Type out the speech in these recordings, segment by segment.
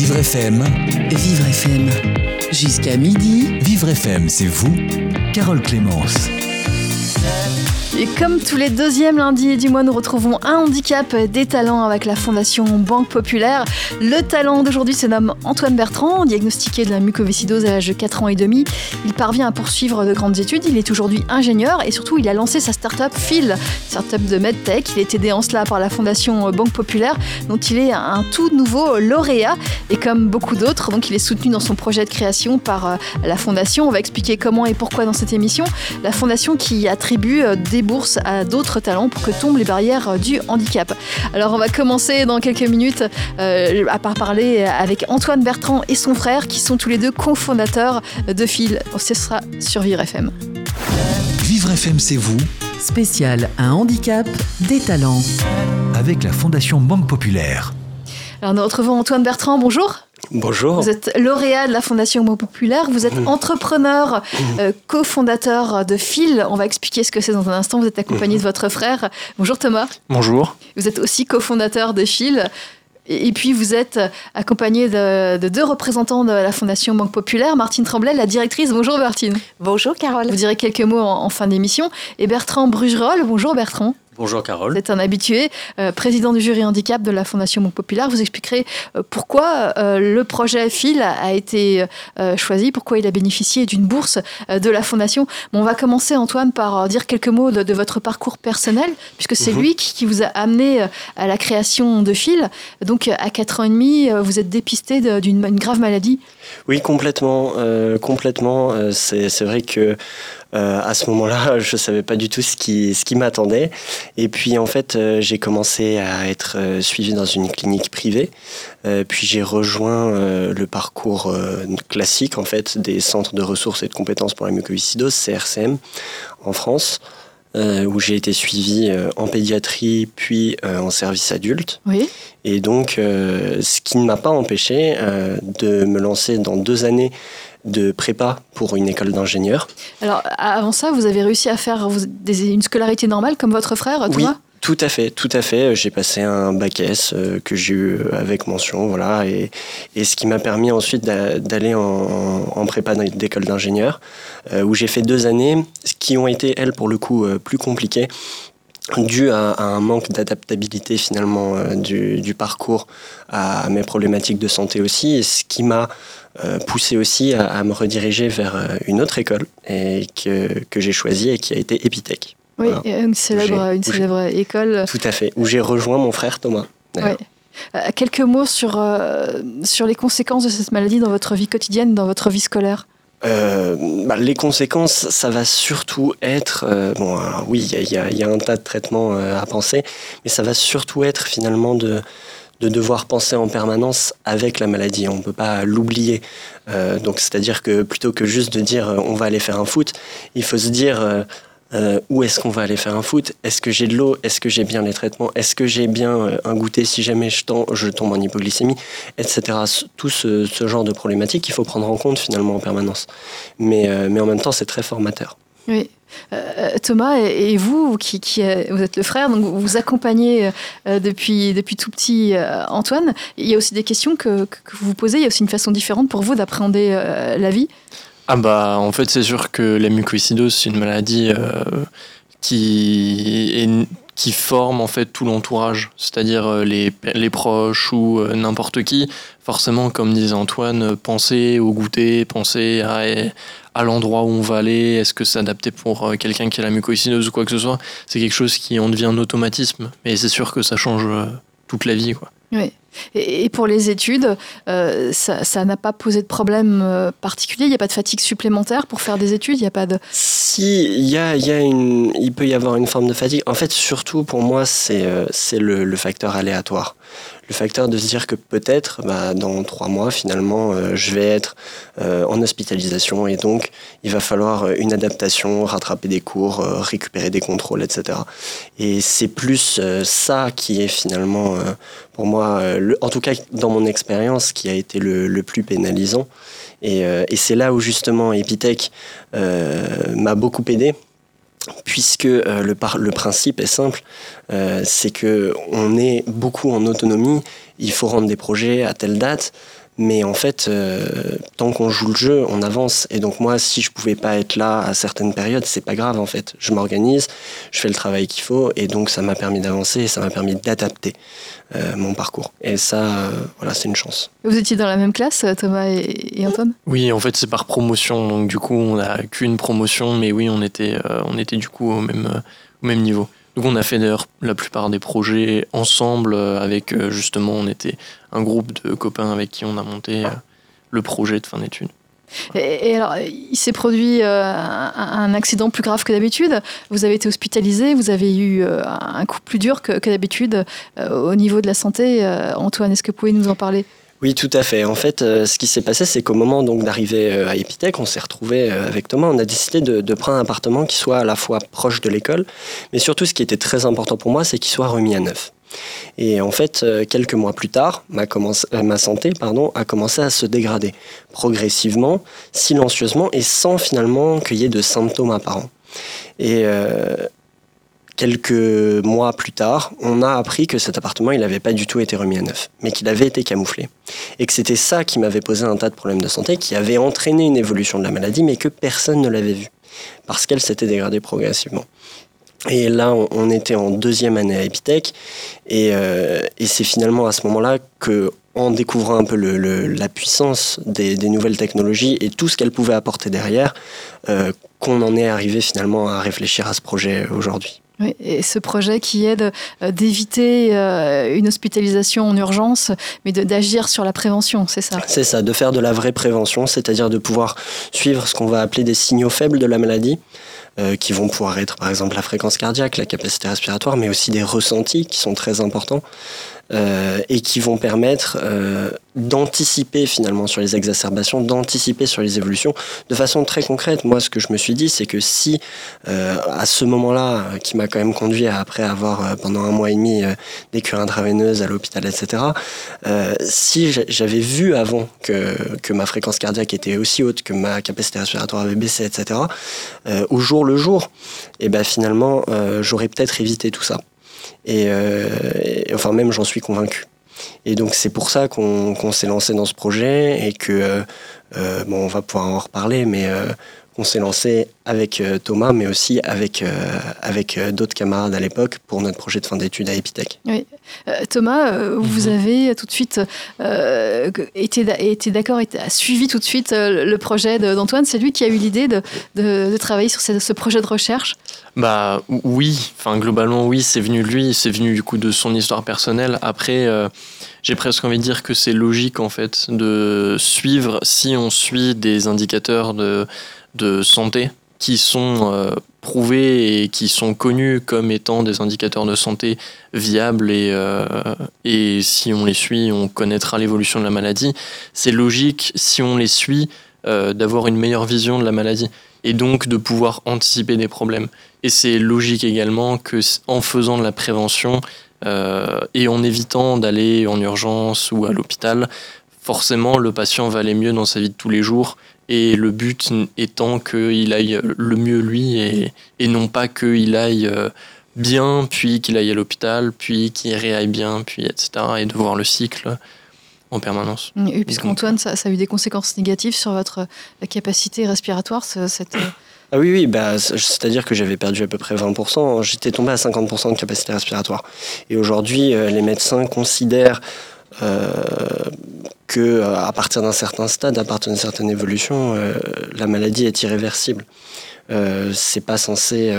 Vivre FM. Vivre FM. Jusqu'à midi. Vivre FM, c'est vous, Carole Clémence. Et comme tous les deuxièmes lundis du mois, nous retrouvons un handicap des talents avec la Fondation Banque Populaire. Le talent d'aujourd'hui se nomme Antoine Bertrand, diagnostiqué de la mucoviscidose à l'âge de 4 ans et demi. Il parvient à poursuivre de grandes études. Il est aujourd'hui ingénieur et surtout, il a lancé sa start-up Phil, start-up de MedTech. Il est aidé en cela par la Fondation Banque Populaire, dont il est un tout nouveau lauréat. Et comme beaucoup d'autres, donc il est soutenu dans son projet de création par euh, la Fondation. On va expliquer comment et pourquoi dans cette émission. La Fondation qui attribue euh, des bourse à d'autres talents pour que tombent les barrières du handicap. Alors on va commencer dans quelques minutes euh, à parler avec Antoine Bertrand et son frère qui sont tous les deux cofondateurs de Phil. Ce sera sur Vivre FM. Vivre FM, c'est vous, Spécial Un handicap des talents. avec la Fondation Banque Populaire. Alors nous retrouvons Antoine Bertrand, bonjour. Bonjour. Vous êtes lauréat de la Fondation Banque Populaire, vous êtes entrepreneur, euh, cofondateur de Phil. On va expliquer ce que c'est dans un instant. Vous êtes accompagné de votre frère. Bonjour Thomas. Bonjour. Vous êtes aussi cofondateur de Phil. Et et puis vous êtes accompagné de, de deux représentants de la Fondation Banque Populaire, Martine Tremblay, la directrice. Bonjour Martine. Bonjour Carole. Vous direz quelques mots en, en fin d'émission. Et Bertrand Brugerolles. Bonjour Bertrand. Bonjour Vous Carole. êtes un habitué, euh, président du jury handicap de la Fondation Banque Populaire. Vous expliquerez euh, pourquoi euh, le projet Phil a été choisi, pourquoi il a bénéficié d'une bourse de la Fondation. Bon, on va commencer, Antoine, par dire quelques mots de, de votre parcours personnel, puisque c'est Mhm. lui qui, qui vous a amené à la création de Phil. Donc, à 4 ans et demi, vous êtes dépisté d'une une grave maladie. Oui, complètement. complètement. c'est vrai que euh, à ce moment-là, je savais pas du tout ce qui, ce qui m'attendait. Et puis en fait, euh, j'ai commencé à être euh, suivi dans une clinique privée. Euh, puis j'ai rejoint euh, le parcours euh, classique en fait des centres de ressources et de compétences pour la mucoviscidose, CRCM, en France. euh, où j'ai été suivi euh, en pédiatrie puis euh, en service adulte. Oui. Et donc, euh, ce qui ne m'a pas empêché euh, de me lancer dans deux années de prépa pour une école d'ingénieur. Alors, avant ça, vous avez réussi à faire une scolarité normale comme votre frère, Oui, Thomas tout à fait, tout à fait. J'ai passé un bac S euh, que j'ai eu avec mention, voilà, et, et ce qui m'a permis ensuite d'a- d'aller en, en prépa d'école d'ingénieur, euh, où j'ai fait deux années, qui ont été, elles, pour le coup, euh, plus compliquées, dû à, à un manque d'adaptabilité finalement euh, du, du parcours à, mes problématiques de santé aussi, et ce qui m'a euh, poussé aussi à, à me rediriger vers euh, une autre école et que, que j'ai choisie et qui a été Epitech. Oui, Voilà. euh, une célèbre, une célèbre école. Tout à fait, où j'ai rejoint mon frère Thomas. Ouais. Euh, quelques mots sur, euh, sur les conséquences de cette maladie dans votre vie quotidienne, dans votre vie scolaire? Euh, bah, les conséquences, ça va surtout être, euh, bon, oui, il y a- y, y un tas de traitements euh, à penser, mais ça va surtout être finalement de, de devoir penser en permanence avec la maladie. On ne peut pas l'oublier. Euh, donc, c'est-à-dire que plutôt que juste de dire euh, on va aller faire un foot, il faut se dire euh, euh, où est-ce qu'on va aller faire un foot? Est-ce que j'ai de l'eau? Est-ce que j'ai bien les traitements? Est-ce que j'ai bien euh, un goûter? Si jamais je, tom- je tombe en hypoglycémie Etc. Tout ce, ce genre de problématiques qu'il faut prendre en compte finalement en permanence. Mais, euh, mais en même temps, c'est très formateur. Oui. Euh, Thomas et, vous, qui, vous êtes le frère, donc vous accompagnez euh, depuis, depuis tout petit euh, Antoine. Il y a aussi des questions que, que- vous vous posez, il y a aussi une façon différente pour vous d'appréhender la vie. Ah bah en fait c'est sûr que la mucoviscidose c'est une maladie qui qui forme en fait tout l'entourage, c'est-à-dire les, les proches ou n'importe qui. Forcément, comme disait Antoine, penser au goûter, penser à, à l'endroit où on va aller, est-ce que c'est adapté pour euh, quelqu'un qui a la mucoviscidose ou quoi que ce soit, c'est quelque chose qui en devient un automatisme. Mais c'est sûr que ça change euh, toute la vie. Quoi. Oui. Et, pour les études, euh, ça n'a pas posé de problème particulier? Il n'y a pas de fatigue supplémentaire pour faire des études? Il n'y a pas de. Si, il y a, il y a une, il peut y avoir une forme de fatigue. En fait, surtout pour moi, c'est c'est le, le facteur aléatoire. Le facteur de se dire que peut-être, bah, dans trois mois, finalement, euh, je vais être euh, en hospitalisation et donc il va falloir euh, une adaptation, rattraper des cours, récupérer des contrôles, etc. Et c'est plus ça qui est finalement, pour moi, en tout cas dans mon expérience, qui a été le, le plus pénalisant. Et, et c'est là où justement Epitech m'a beaucoup aidé puisque euh, le, par- le principe est simple, euh, c'est que on est beaucoup en autonomie, il faut rendre des projets à telle date, Mais en fait, euh, tant qu'on joue le jeu, on avance. Et donc moi, si je pouvais pas être là à certaines périodes, c'est pas grave en fait. Je m'organise, je fais le travail qu'il faut, et donc ça m'a permis d'avancer et ça m'a permis d'adapter euh, mon parcours. Et ça, euh, voilà, c'est une chance. Vous étiez dans la même classe, Thomas et, Antoine? Oui, en fait, c'est par promotion. Donc du coup, on n'a qu'une promotion, mais oui, on était, on était du coup au même, au même niveau. Donc on a fait d'ailleurs la plupart des projets ensemble euh, avec euh, justement on était un groupe de copains avec qui on a monté euh, le projet de fin d'études. Et, alors, il s'est produit un, accident plus grave que d'habitude. Vous avez été hospitalisé, vous avez eu un coup plus dur que, que d'habitude au niveau de la santé. Antoine, est-ce que vous pouvez nous en parler? Oui, tout à fait. En fait, euh, ce qui s'est passé, c'est qu'au moment donc d'arriver euh, à Epitech, on s'est retrouvé euh, avec Thomas. On a décidé de, prendre un appartement qui soit à la fois proche de l'école, mais surtout, ce qui était très important pour moi, c'est qu'il soit remis à neuf. Et en fait, quelques mois plus tard, ma, ma santé pardon, a commencé à se dégrader progressivement, silencieusement et sans finalement qu'il y ait de symptômes apparents. Et Quelques mois plus tard, on a appris que cet appartement, il n'avait pas du tout été remis à neuf, mais qu'il avait été camouflé. Et que c'était ça qui m'avait posé un tas de problèmes de santé, qui avait entraîné une évolution de la maladie, mais que personne ne l'avait vu, parce qu'elle s'était dégradée progressivement. Et là, on, était en deuxième année à Epitech, euh, et, c'est finalement à ce moment-là que, en découvrant un peu la puissance des, nouvelles technologies et tout ce qu'elles pouvaient apporter derrière, euh, qu'on en est arrivé finalement à réfléchir à ce projet aujourd'hui. Oui, et ce projet qui aide euh, d'éviter une hospitalisation en urgence, mais d'agir sur la prévention, c'est ça? C'est ça, de faire de la vraie prévention, c'est-à-dire de pouvoir suivre ce qu'on va appeler des signaux faibles de la maladie, euh, qui vont pouvoir être par exemple la fréquence cardiaque, la capacité respiratoire, mais aussi des ressentis qui sont très importants. Euh, et qui vont permettre euh, d'anticiper finalement sur les exacerbations, d'anticiper sur les évolutions de façon très concrète. Moi, ce que je me suis dit, c'est que si euh, à ce moment-là, qui m'a quand même conduit à, après avoir pendant un mois et demi des cures intraveineuses à l'hôpital, etc., si j'avais vu avant que, que ma fréquence cardiaque était aussi haute, que ma capacité respiratoire avait baissé, etc., au jour le jour, et eh ben finalement, j'aurais peut-être évité tout ça. Euh, et, enfin, même, j'en suis convaincu. Et donc, c'est pour ça qu'on s'est lancé dans ce projet et que, euh, euh, bon, on va pouvoir en reparler, mais on s'est lancé avec Thomas, mais aussi avec, avec d'autres camarades à l'époque pour notre projet de fin d'études à Epitech. Oui. Thomas, vous mhm. avez tout de suite été, été d'accord, a suivi tout de suite le projet d'Antoine. C'est lui qui a eu l'idée de, de, travailler sur ce projet de recherche? Bah oui, enfin globalement oui, c'est venu de lui, c'est venu du coup de son histoire personnelle. Après, euh, j'ai presque envie de dire que c'est logique en fait de suivre, si on suit des indicateurs de, de santé qui sont euh, prouvés et qui sont connus comme étant des indicateurs de santé viables et, euh, et si on les suit, on connaîtra l'évolution de la maladie. C'est logique, si on les suit, d'avoir une meilleure vision de la maladie et donc de pouvoir anticiper des problèmes. Et c'est logique également que en faisant de la prévention euh, et en évitant d'aller en urgence ou à l'hôpital, forcément le patient va aller mieux dans sa vie de tous les jours. Et le but étant qu'il aille le mieux lui et, et non pas qu'il aille euh, bien, puis qu'il aille à l'hôpital, puis qu'il réaille bien, puis etc. Et de voir le cycle en permanence. Oui, puisqu'Antoine, ça, ça, a eu des conséquences négatives sur votre capacité respiratoire, cette, ah oui, oui, bah, c'est-à-dire que j'avais perdu à peu près 20%. J'étais tombé à 50% de capacité respiratoire. Et aujourd'hui, euh, les médecins considèrent euh, que euh, à partir d'un certain stade, à partir d'une certaine évolution, euh, la maladie est irréversible. Euh, c'est pas censé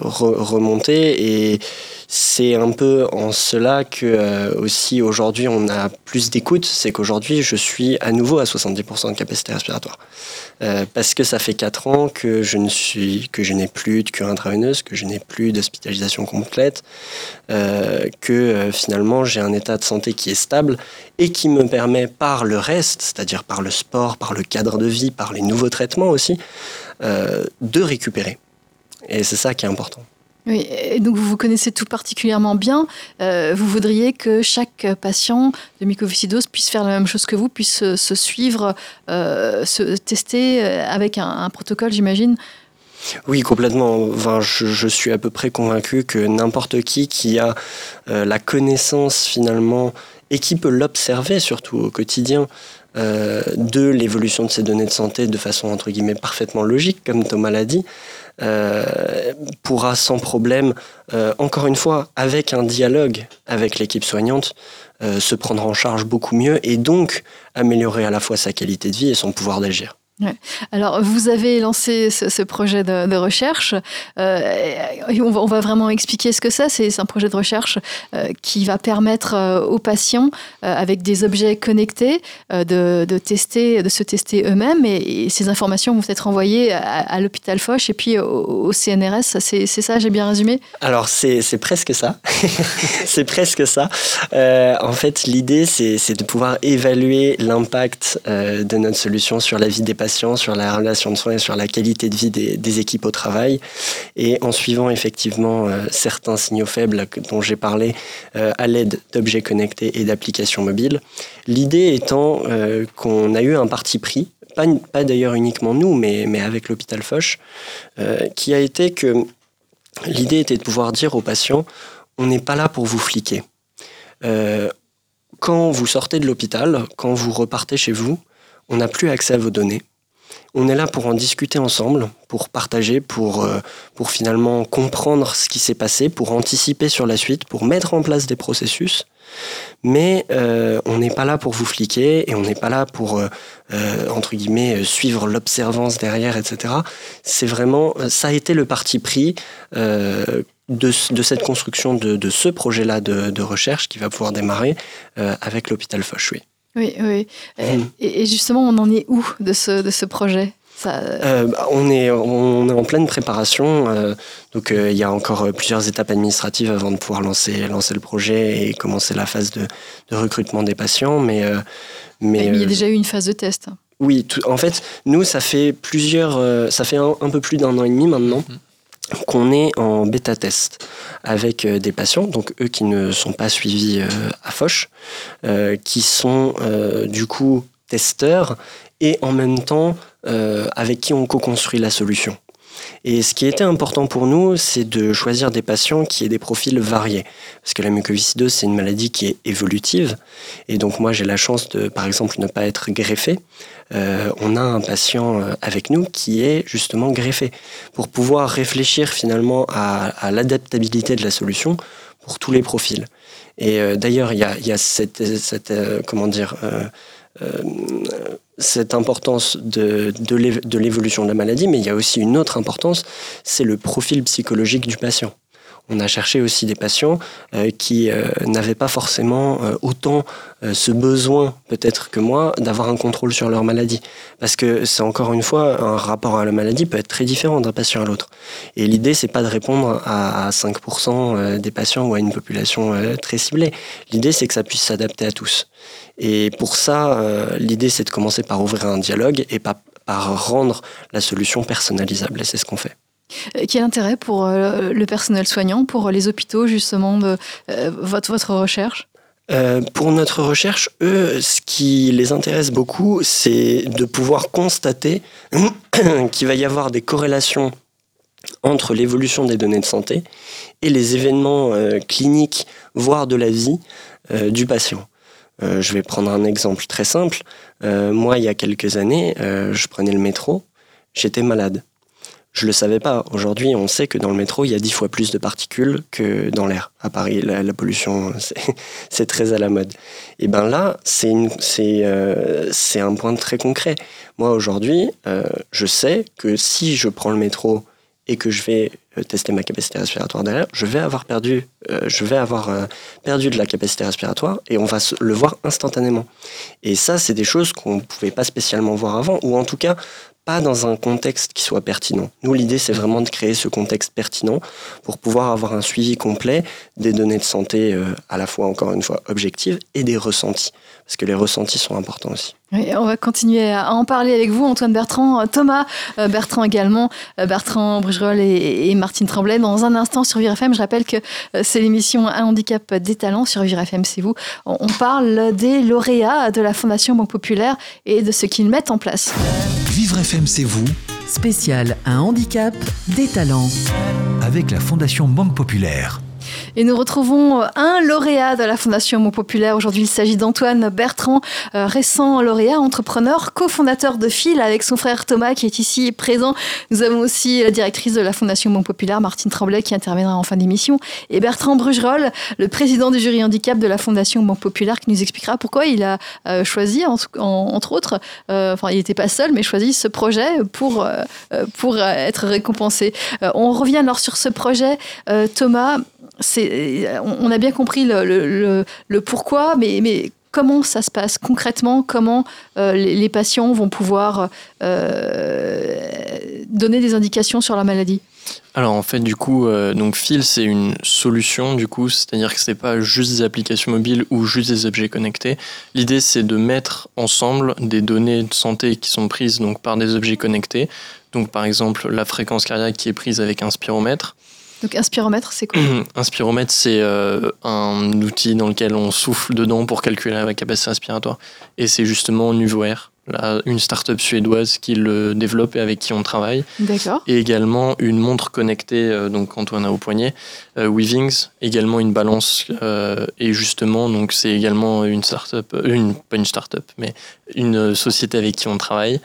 remonter et c'est un peu en cela que euh, aussi aujourd'hui on a plus d'écoute, c'est qu'aujourd'hui je suis à nouveau à 70% de capacité respiratoire. Euh, parce que ça fait 4 ans que je ne suis que je n'ai plus de cure intraveineuse, que je n'ai plus d'hospitalisation complète, euh, que finalement j'ai un état de santé qui est stable et qui me permet par le reste, c'est-à-dire par le sport, par le cadre de vie, par les nouveaux traitements aussi, de récupérer. Et c'est ça qui est important. Oui, et donc vous vous connaissez tout particulièrement bien. Euh, vous voudriez que chaque patient de mycoviscidose puisse faire la même chose que vous, puisse se, suivre, euh, se tester euh, avec un, protocole, j'imagine? Oui, complètement. Enfin, je, suis à peu près convaincu que n'importe qui qui a la connaissance finalement et qui peut l'observer surtout au quotidien euh, de l'évolution de ces données de santé de façon entre guillemets parfaitement logique, comme Thomas l'a dit, euh, pourra sans problème, euh, encore une fois, avec un dialogue avec l'équipe soignante, se prendre en charge beaucoup mieux et donc améliorer à la fois sa qualité de vie et son pouvoir d'agir. Alors, vous avez lancé ce, projet de, recherche. Euh, on, va, vraiment expliquer ce que c'est. C'est un projet de recherche euh, qui va permettre euh, aux patients, avec des objets connectés, de, tester, de se tester eux-mêmes. Et, ces informations vont être envoyées à, l'hôpital Foch et puis au, CNRS. C'est ça, j'ai bien résumé? Alors, c'est presque ça. c'est presque ça. en fait, l'idée, c'est de pouvoir évaluer l'impact de notre solution sur la vie des patients sur la relation de soins et sur la qualité de vie des, équipes au travail. Et en suivant effectivement euh, certains signaux faibles dont j'ai parlé euh, à l'aide d'objets connectés et d'applications mobiles. L'idée étant euh, qu'on a eu un parti pris, pas, pas d'ailleurs uniquement nous, mais, mais avec l'hôpital Foch, qui a été que l'idée était de pouvoir dire aux patients, on n'est pas là pour vous fliquer. quand vous sortez de l'hôpital, quand vous repartez chez vous, on n'a plus accès à vos données. On est là pour en discuter ensemble, pour partager, pour, euh, pour finalement comprendre ce qui s'est passé, pour anticiper sur la suite, pour mettre en place des processus. Mais euh, on n'est pas là pour vous fliquer et on n'est pas là pour, euh, entre guillemets, suivre l'observance derrière, etc. C'est vraiment, ça a été le parti pris de, de, cette construction de, de ce projet-là de, de, recherche qui va pouvoir démarrer avec l'hôpital Foch, oui. Oui, oui. Hmm. Et, justement, on en est où de ce, de ce projet? Euh, bah, on, est, on est en pleine préparation, euh, donc euh, il y a encore plusieurs étapes administratives avant de pouvoir lancer, lancer le projet et commencer la phase de, de recrutement des patients. Mais, mais, il y a déjà eu une phase de test. Oui, en fait, nous, ça fait plusieurs, ça fait un, un peu plus d'un an et demi maintenant. Hmm qu'on est en bêta test avec euh, des patients, donc eux qui ne sont pas suivis euh, à Foch, euh, qui sont du coup testeurs et en même temps avec qui on co-construit la solution. Et ce qui était important pour nous, c'est de choisir des patients qui aient des profils variés. Parce que la mucoviscidose, c'est une maladie qui est évolutive. Et donc moi, j'ai la chance de, par exemple, ne pas être greffé. Euh, on a un patient euh, avec nous qui est justement greffé pour pouvoir réfléchir finalement à, l'adaptabilité de la solution pour tous les profils. Et euh, d'ailleurs, il y a, cette, comment dire, cette importance de, de l'évolution de la maladie, mais il y a aussi une autre importance, c'est le profil psychologique du patient on a cherché aussi des patients euh, qui euh, n'avaient pas forcément euh, autant ce besoin, peut-être que moi, d'avoir un contrôle sur leur maladie. Parce que c'est encore une fois, un rapport à la maladie peut être très différent d'un patient à l'autre. Et l'idée, c'est pas de répondre à, 5% des patients ou à une population très ciblée. L'idée, c'est que ça puisse s'adapter à tous. Et pour ça, l'idée, c'est de commencer par ouvrir un dialogue et pas par rendre la solution personnalisable. Et c'est ce qu'on fait. Euh, quel intérêt pour euh, le personnel soignant, pour les hôpitaux justement de euh, votre, votre recherche? Pour notre recherche, eux, ce qui les intéresse beaucoup, c'est de pouvoir constater qu'il va y avoir des corrélations entre l'évolution des données de santé et les événements cliniques, voire de la vie du patient. Je vais prendre un exemple très simple. moi, il y a quelques années, je prenais le métro, j'étais malade. Je le savais pas. Aujourd'hui, on sait que dans le métro, il y a dix fois plus de particules que dans l'air. À Paris, la, pollution, c'est très à la mode. Et ben là, c'est euh, un point très concret. Moi, aujourd'hui, euh, je sais que si je prends le métro et que je vais euh, tester ma capacité respiratoire derrière, je vais avoir perdu, je vais avoir perdu de la capacité respiratoire et on va le voir instantanément. Et ça, c'est des choses qu'on ne pouvait pas spécialement voir avant, ou en tout cas pas dans un contexte qui soit pertinent. Nous, l'idée, c'est vraiment de créer ce contexte pertinent pour pouvoir avoir un suivi complet des données de santé, euh, à la fois, encore une fois, objectives et des ressentis, parce que les ressentis sont importants aussi. on va continuer à en parler avec vous, Antoine Bertrand, euh, Thomas euh, Bertrand également, Bertrand Brugerol et, Martine Tremblay. Dans un instant sur Vire FM, je rappelle que c'est l'émission Un handicap des talents sur Vire FM, c'est vous. On parle des lauréats de la Fondation Banque Populaire et de ce qu'ils mettent en place. Vivre FM, c'est vous. Spécial Un handicap, des talents. Avec la Fondation Banque Populaire. Et nous retrouvons un lauréat de la Fondation Mont Populaire. Aujourd'hui, il s'agit d'Antoine Bertrand, récent lauréat, entrepreneur, cofondateur de Phil avec son frère Thomas qui est ici présent. Nous avons aussi la directrice de la Fondation Mont Populaire, Martine Tremblay, qui interviendra en fin d'émission, et Bertrand Brugerolles, le président du jury handicap de la Fondation Banque Populaire, qui nous expliquera pourquoi il a euh, choisi, entre autres, euh, enfin, il n'était pas seul, mais choisi ce projet pour, euh, pour être récompensé. on revient alors sur ce projet. Thomas, on a bien compris le, pourquoi, mais, comment ça se passe concrètement? Comment les, patients vont pouvoir donner des indications sur la maladie? Alors en fait du coup euh, donc Phil c'est une solution du coup c'est-à-dire que c'est pas juste des applications mobiles ou juste des objets connectés. L'idée c'est de mettre ensemble des données de santé qui sont prises donc par des objets connectés. Donc par exemple la fréquence cardiaque qui est prise avec un spiromètre. Donc un spiromètre c'est quoi Un spiromètre c'est euh, un outil dans lequel on souffle dedans pour calculer la capacité respiratoire et c'est justement Nuvoair une start-up suédoise qui le développe et avec qui on travaille. D'accord. Et également une montre connectée, euh, donc Antoine a au poignet, euh, Weavings, également une balance. Et justement, donc c'est également une start-up, une, pas une start-up, mais une société avec qui on travaille.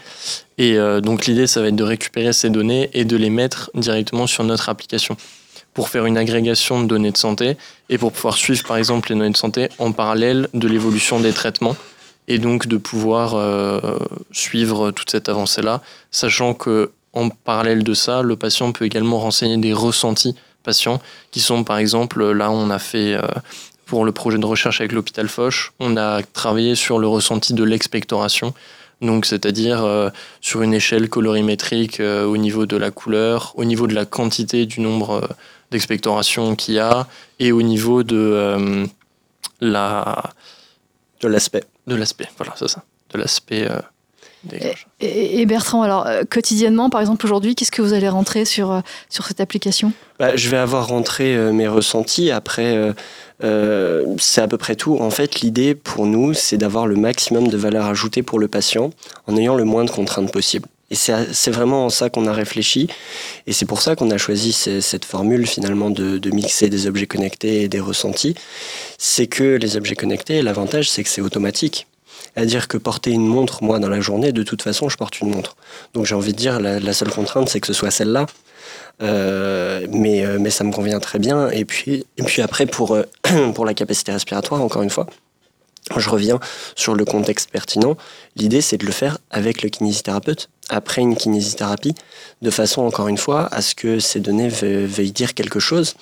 Et donc l'idée, ça va être de récupérer ces données et de les mettre directement sur notre application pour faire une agrégation de données de santé et pour pouvoir suivre par exemple les données de santé en parallèle de l'évolution des traitements et donc de pouvoir euh, suivre toute cette avancée-là, sachant que en parallèle de ça, le patient peut également renseigner des ressentis patients, qui sont par exemple, là on a fait euh, pour le projet de recherche avec l'hôpital Foch, on a travaillé sur le ressenti de l'expectoration, donc c'est-à-dire euh, sur une échelle colorimétrique au niveau de la couleur, au niveau de la quantité du nombre d'expectorations qu'il y a, et au niveau de la de l'aspect. De l'aspect, voilà, c'est ça. De l'aspect. Euh, et, Bertrand, alors euh, quotidiennement, par exemple aujourd'hui, qu'est-ce que vous allez rentrer sur, euh, sur cette application? Bah, Je vais avoir rentré mes ressentis. Après, c'est à peu près tout. En fait, l'idée pour nous, c'est d'avoir le maximum de valeur ajoutée pour le patient en ayant le moins de contraintes possible. Et c'est vraiment en ça qu'on a réfléchi. Et c'est pour ça qu'on a choisi cette formule finalement de, mixer des objets connectés et des ressentis. C'est que les objets connectés, l'avantage c'est que c'est automatique. C'est-à-dire que porter une montre, moi, dans la journée, de toute façon, je porte une montre. Donc j'ai envie de dire, la, seule contrainte, c'est que ce soit celle-là. Euh, mais, euh, mais ça me convient très bien. Et puis, et puis après, pour, euh, pour la capacité respiratoire, encore une fois, je reviens sur le contexte pertinent. L'idée, c'est de le faire avec le kinésithérapeute, après une kinésithérapie, de façon, encore une fois, à ce que ces données veuillent dire quelque chose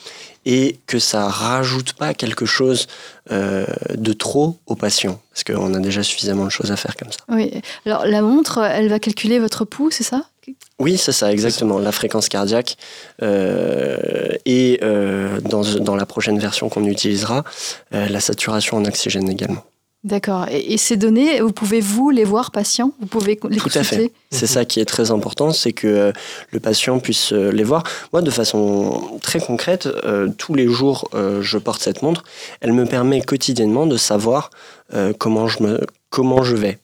et que ça rajoute pas quelque chose euh, de trop au patient, parce qu'on a déjà suffisamment de choses à faire comme ça. Oui, alors la montre, elle va calculer votre pouls, c'est ça? Oui, c'est ça, exactement. La fréquence cardiaque. Euh, et euh, dans, dans, la prochaine version qu'on utilisera, la saturation en oxygène également. D'accord. Et, ces données, vous pouvez vous les voir patient Vous pouvez les Tout à fait. C'est ça qui est très important, c'est que euh, le patient puisse euh, les voir. Moi, de façon très concrète, euh, tous les jours, je porte cette montre. Elle me permet quotidiennement de savoir comment je me comment je vais.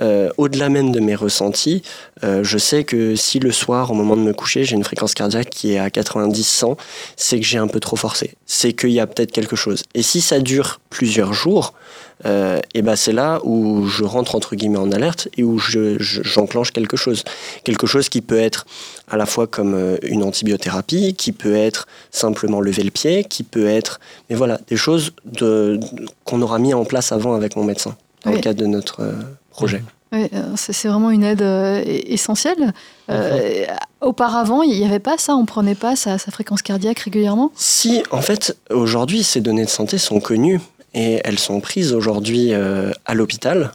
Euh, au-delà même de mes ressentis, euh, je sais que si le soir, au moment de me coucher, j'ai une fréquence cardiaque qui est à 90-100, c'est que j'ai un peu trop forcé. C'est qu'il y a peut-être quelque chose. Et si ça dure plusieurs jours, euh, et ben c'est là où je rentre entre guillemets en alerte et où j'enclenche quelque chose. Quelque chose qui peut être à la fois comme une antibiothérapie, qui peut être simplement lever le pied, qui peut être, mais voilà, des choses qu'on aura mis en place avant avec mon médecin dans le cadre de notre projet. Oui, euh, c'est vraiment une aide euh, essentielle. Euh, auparavant, il n'y avait pas ça, on prenait pas sa, fréquence cardiaque régulièrement? Si, en fait, aujourd'hui, ces données de santé sont connues et elles sont prises aujourd'hui à l'hôpital,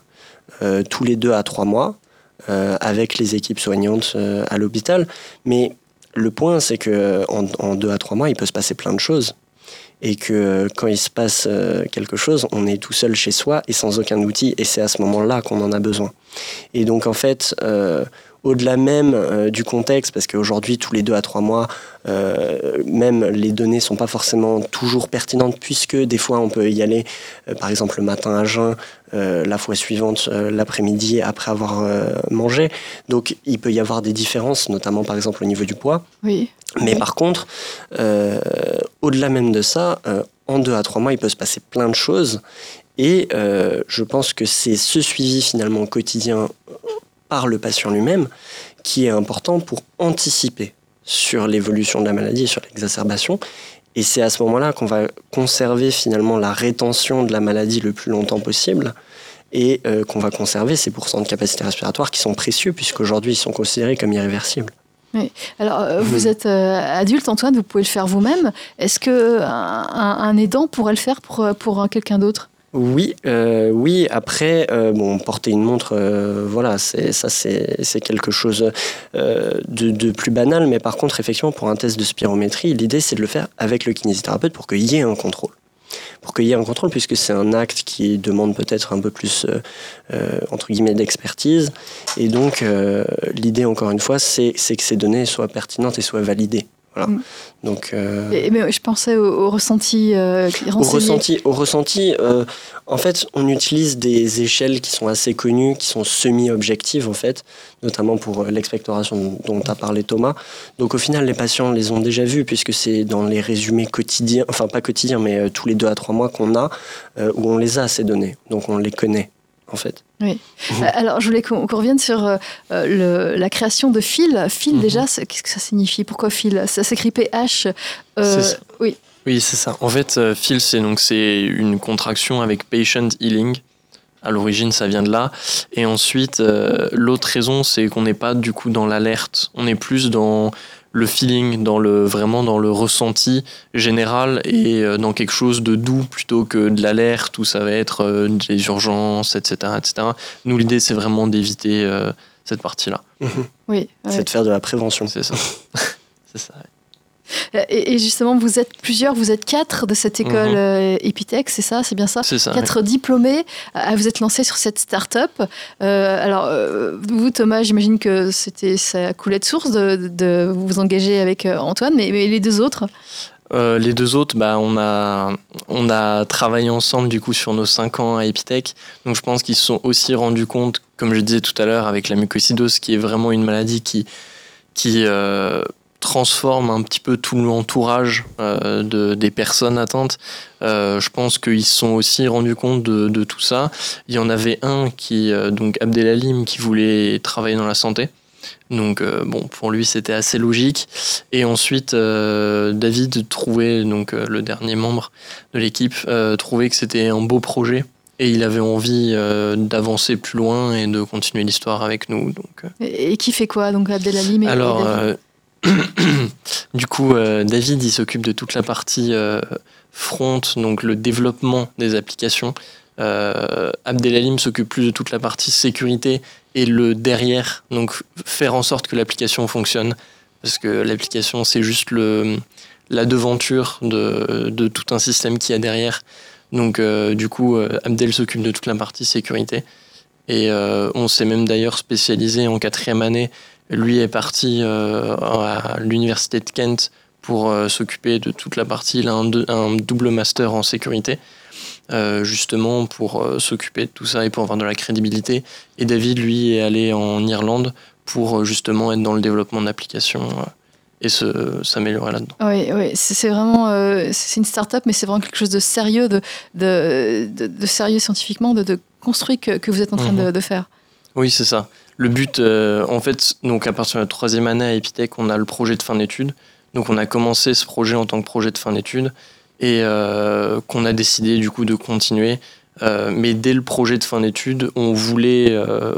tous les deux à trois mois, avec les équipes soignantes à l'hôpital. Mais le point, c'est que en, deux à trois mois, il peut se passer plein de choses et que quand il se passe euh, quelque chose, on est tout seul chez soi et sans aucun outil, et c'est à ce moment-là qu'on en a besoin. Et donc en fait, euh, au-delà même euh, du contexte, parce qu'aujourd'hui, tous les deux à trois mois, euh, même les données sont pas forcément toujours pertinentes, puisque des fois, on peut y aller, euh, par exemple, le matin à jeun, la fois suivante, l'après-midi, après avoir mangé. Donc, il peut y avoir des différences, notamment, par exemple, au niveau du poids. Oui. Mais par contre, au-delà même de ça, en deux à trois mois, il peut se passer plein de choses. Et je pense que c'est ce suivi finalement quotidien par le patient lui-même qui est important pour anticiper sur l'évolution de la maladie et sur l'exacerbation. Et c'est à ce moment-là qu'on va conserver finalement la rétention de la maladie le plus longtemps possible et euh, qu'on va conserver ces pourcents de capacité respiratoire qui sont précieux puisqu'aujourd'hui ils sont considérés comme irréversibles. Oui. Alors, euh, vous êtes euh, adulte, Antoine, vous pouvez le faire vous-même. Est-ce que un, aidant pourrait le faire pour, pour quelqu'un d'autre? Oui, euh, oui. Après, euh, bon, porter une montre, euh, voilà, c'est ça, c'est quelque chose de, plus banal. Mais par contre, effectivement, pour un test de spirométrie, l'idée c'est de le faire avec le kinésithérapeute pour qu'il y ait un contrôle, pour qu'il y ait un contrôle, puisque c'est un acte qui demande peut-être un peu plus entre guillemets d'expertise. Et donc, l'idée, encore une fois, c'est que ces données soient pertinentes et soient validées. Voilà. Mm. Donc, euh, mais je pensais au, ressenti. Euh, au ressenti, au ressenti euh, en fait, on utilise des échelles qui sont assez connues, qui sont semi-objectives, en fait, notamment pour l'expectoration dont a parlé Thomas. Donc, au final, les patients les ont déjà vus, puisque c'est dans les résumés quotidiens, enfin, pas quotidiens, mais tous les deux à trois mois qu'on a, où on les a, ces données. Donc, on les connaît en fait. Oui. Euh, alors, je voulais qu'on revienne sur euh, le, la création de fil. Fil, mhm. déjà, qu'est-ce que ça signifie? Pourquoi fil? Ça s'écrit PH. Euh, oui. Oui, c'est ça. En fait, fil, c'est donc c'est une contraction avec patient healing. À l'origine, ça vient de là. Et ensuite, l'autre raison, c'est qu'on n'est pas du coup dans l'alerte. On est plus dans le feeling, dans le, vraiment dans le ressenti général et euh, dans quelque chose de doux plutôt que de l'alerte où ça va être euh, des urgences, etc. etc. Nous, l'idée, c'est vraiment d'éviter euh, cette partie-là. Oui. C'est de faire de la prévention. C'est ça. c'est ça. Et justement, vous êtes plusieurs, vous êtes quatre de cette école mhm. euh, Epitech, c'est ça, c'est bien ça C'est ça. Quatre diplômés, à vous êtes lancés sur cette start-up. Euh, alors, euh, vous, Thomas, j'imagine que c'était ça coulait de source de, vous engager avec Antoine, mais, les deux autres les deux autres, bah, on, a, on a travaillé ensemble du coup sur nos cinq ans à Epitech. Donc je pense qu'ils se sont aussi rendus compte, comme je disais tout à l'heure, avec la mucosidose, qui est vraiment une maladie qui, qui transforme un petit peu tout l'entourage euh, de, des personnes atteintes. Euh, je pense qu'ils se sont aussi rendus compte de, de, tout ça. Il y en avait un qui, euh, donc Abdelalim, qui voulait travailler dans la santé. Donc bon, pour lui c'était assez logique. Et ensuite, David trouvait, donc le dernier membre de l'équipe, trouvait que c'était un beau projet et il avait envie d'avancer plus loin et de continuer l'histoire avec nous. Donc, et, qui fait quoi donc Abdelalim Alors du coup, euh, David, s'occupe de toute la partie euh, front, donc le développement des applications. Euh, Abdelalim s'occupe plus de toute la partie sécurité et le derrière, donc faire en sorte que l'application fonctionne. Parce que l'application, c'est juste le, la devanture de, de, tout un système qui y a derrière. Donc, du coup, Abdel s'occupe de toute la partie sécurité. Et on s'est même d'ailleurs spécialisé en quatrième année lui est parti euh, à l'université de Kent pour euh, s'occuper de toute la partie. Il a un, double master en sécurité, euh, justement pour s'occuper de tout ça et pour avoir de la crédibilité. Et David, lui, est allé en Irlande pour justement être dans le développement d'applications et s'améliorer là-dedans. Oui, oui. c'est vraiment c'est une start-up, mais c'est vraiment quelque chose de sérieux, de, de, sérieux scientifiquement, de, construit que, que, vous êtes en train de, mhm. faire. Oui, c'est ça. Le but, euh, en fait, donc à partir de la troisième année à Epitech, on a le projet de fin d'études. Donc on a commencé ce projet en tant que projet de fin d'études et euh, qu'on a décidé du coup de continuer. Euh, mais dès le projet de fin d'études, on voulait,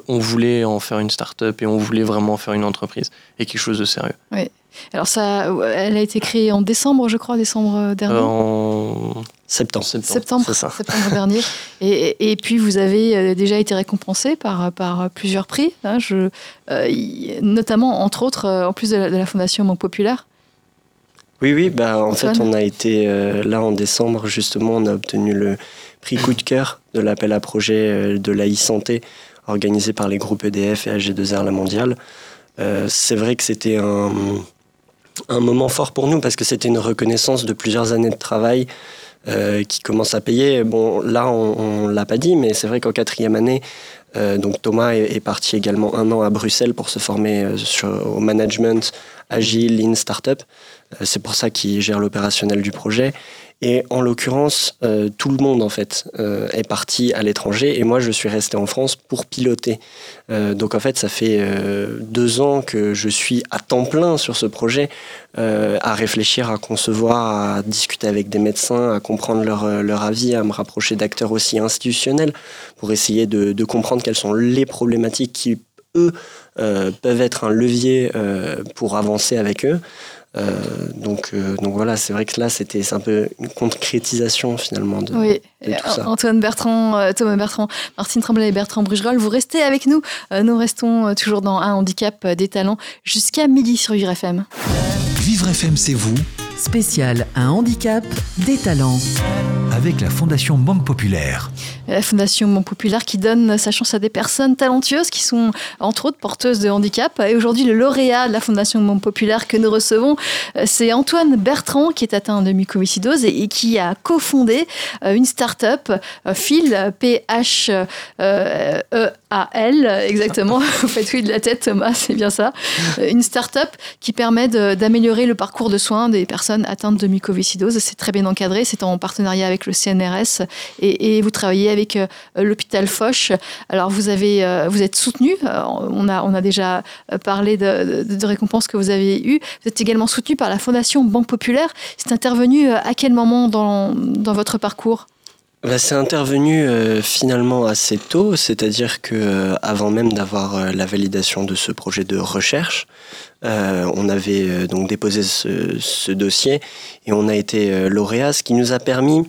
on voulait en faire une start-up et on voulait vraiment faire une entreprise et quelque chose de sérieux. Oui. Alors ça, elle a été créée en décembre, je crois, décembre dernier. en septembre. Septembre, septembre, dernier. Et, et, puis vous avez euh, déjà été récompensé par, par plusieurs prix, hein, je, euh, notamment entre autres, euh, en plus de la, Fondation Manque Populaire. Oui, oui, bah, en fait, on a été là en décembre, justement, on a obtenu le prix coup de cœur de l'appel à projet de la e-santé organisé par les groupes EDF et AG2R La Mondiale. c'est vrai que c'était un, moment fort pour nous parce que c'était une reconnaissance de plusieurs années de travail euh, qui commence à payer. Bon, là, on ne l'a pas dit, mais c'est vrai qu'en quatrième année, euh, donc Thomas est, parti également un an à Bruxelles pour se former euh, au management agile, in startup. c'est pour ça qu'il gère l'opérationnel du projet. Et en l'occurrence, euh, tout le monde en fait euh, est parti à l'étranger et moi je suis resté en France pour piloter. Euh, donc en fait, ça fait deux ans que je suis à temps plein sur ce projet, à réfléchir, à concevoir, à discuter avec des médecins, à comprendre leur, leur avis, à me rapprocher d'acteurs aussi institutionnels pour essayer de, de, comprendre quelles sont les problématiques qui eux peuvent être un levier pour avancer avec eux. Euh, donc, euh, donc voilà, c'est vrai que là, c'était un peu une concrétisation finalement de, oui. tout ça. Antoine Bertrand, euh, Thomas Bertrand, Martine Tremblay et Bertrand Brugerol, vous restez avec nous. nous restons toujours dans un handicap des talents jusqu'à midi sur Vivre FM. Vivre FM, c'est vous. Spécial un handicap des talents. Avec la Fondation Banque Populaire la Fondation Mon Populaire qui donne sa chance à des personnes talentueuses qui sont entre autres porteuses de handicap. Et aujourd'hui, le lauréat de la Fondation Mon Populaire que nous recevons, euh, c'est Antoine Bertrand qui est atteint de mucoviscidose et, qui a cofondé euh, une start-up, Phil, P-H-E-A-L, exactement. Vous faites oui de la tête, Thomas, c'est bien ça. Euh, une start-up qui permet d'améliorer le parcours de soins des personnes atteintes de mucoviscidose. C'est très bien encadré, c'est en partenariat avec le CNRS et, et vous travaillez avec euh, l'hôpital Foch. Alors vous avez, euh, vous êtes soutenu. Euh, on a, on a déjà parlé de, récompenses que vous avez eues. Vous êtes également soutenu par la Fondation Banque Populaire. C'est intervenu à quel moment dans, dans votre parcours? Bah, c'est intervenu finalement assez tôt, c'est-à-dire que avant même d'avoir la validation de ce projet de recherche, on avait donc déposé ce, ce, dossier et on a été lauréat, ce qui nous a permis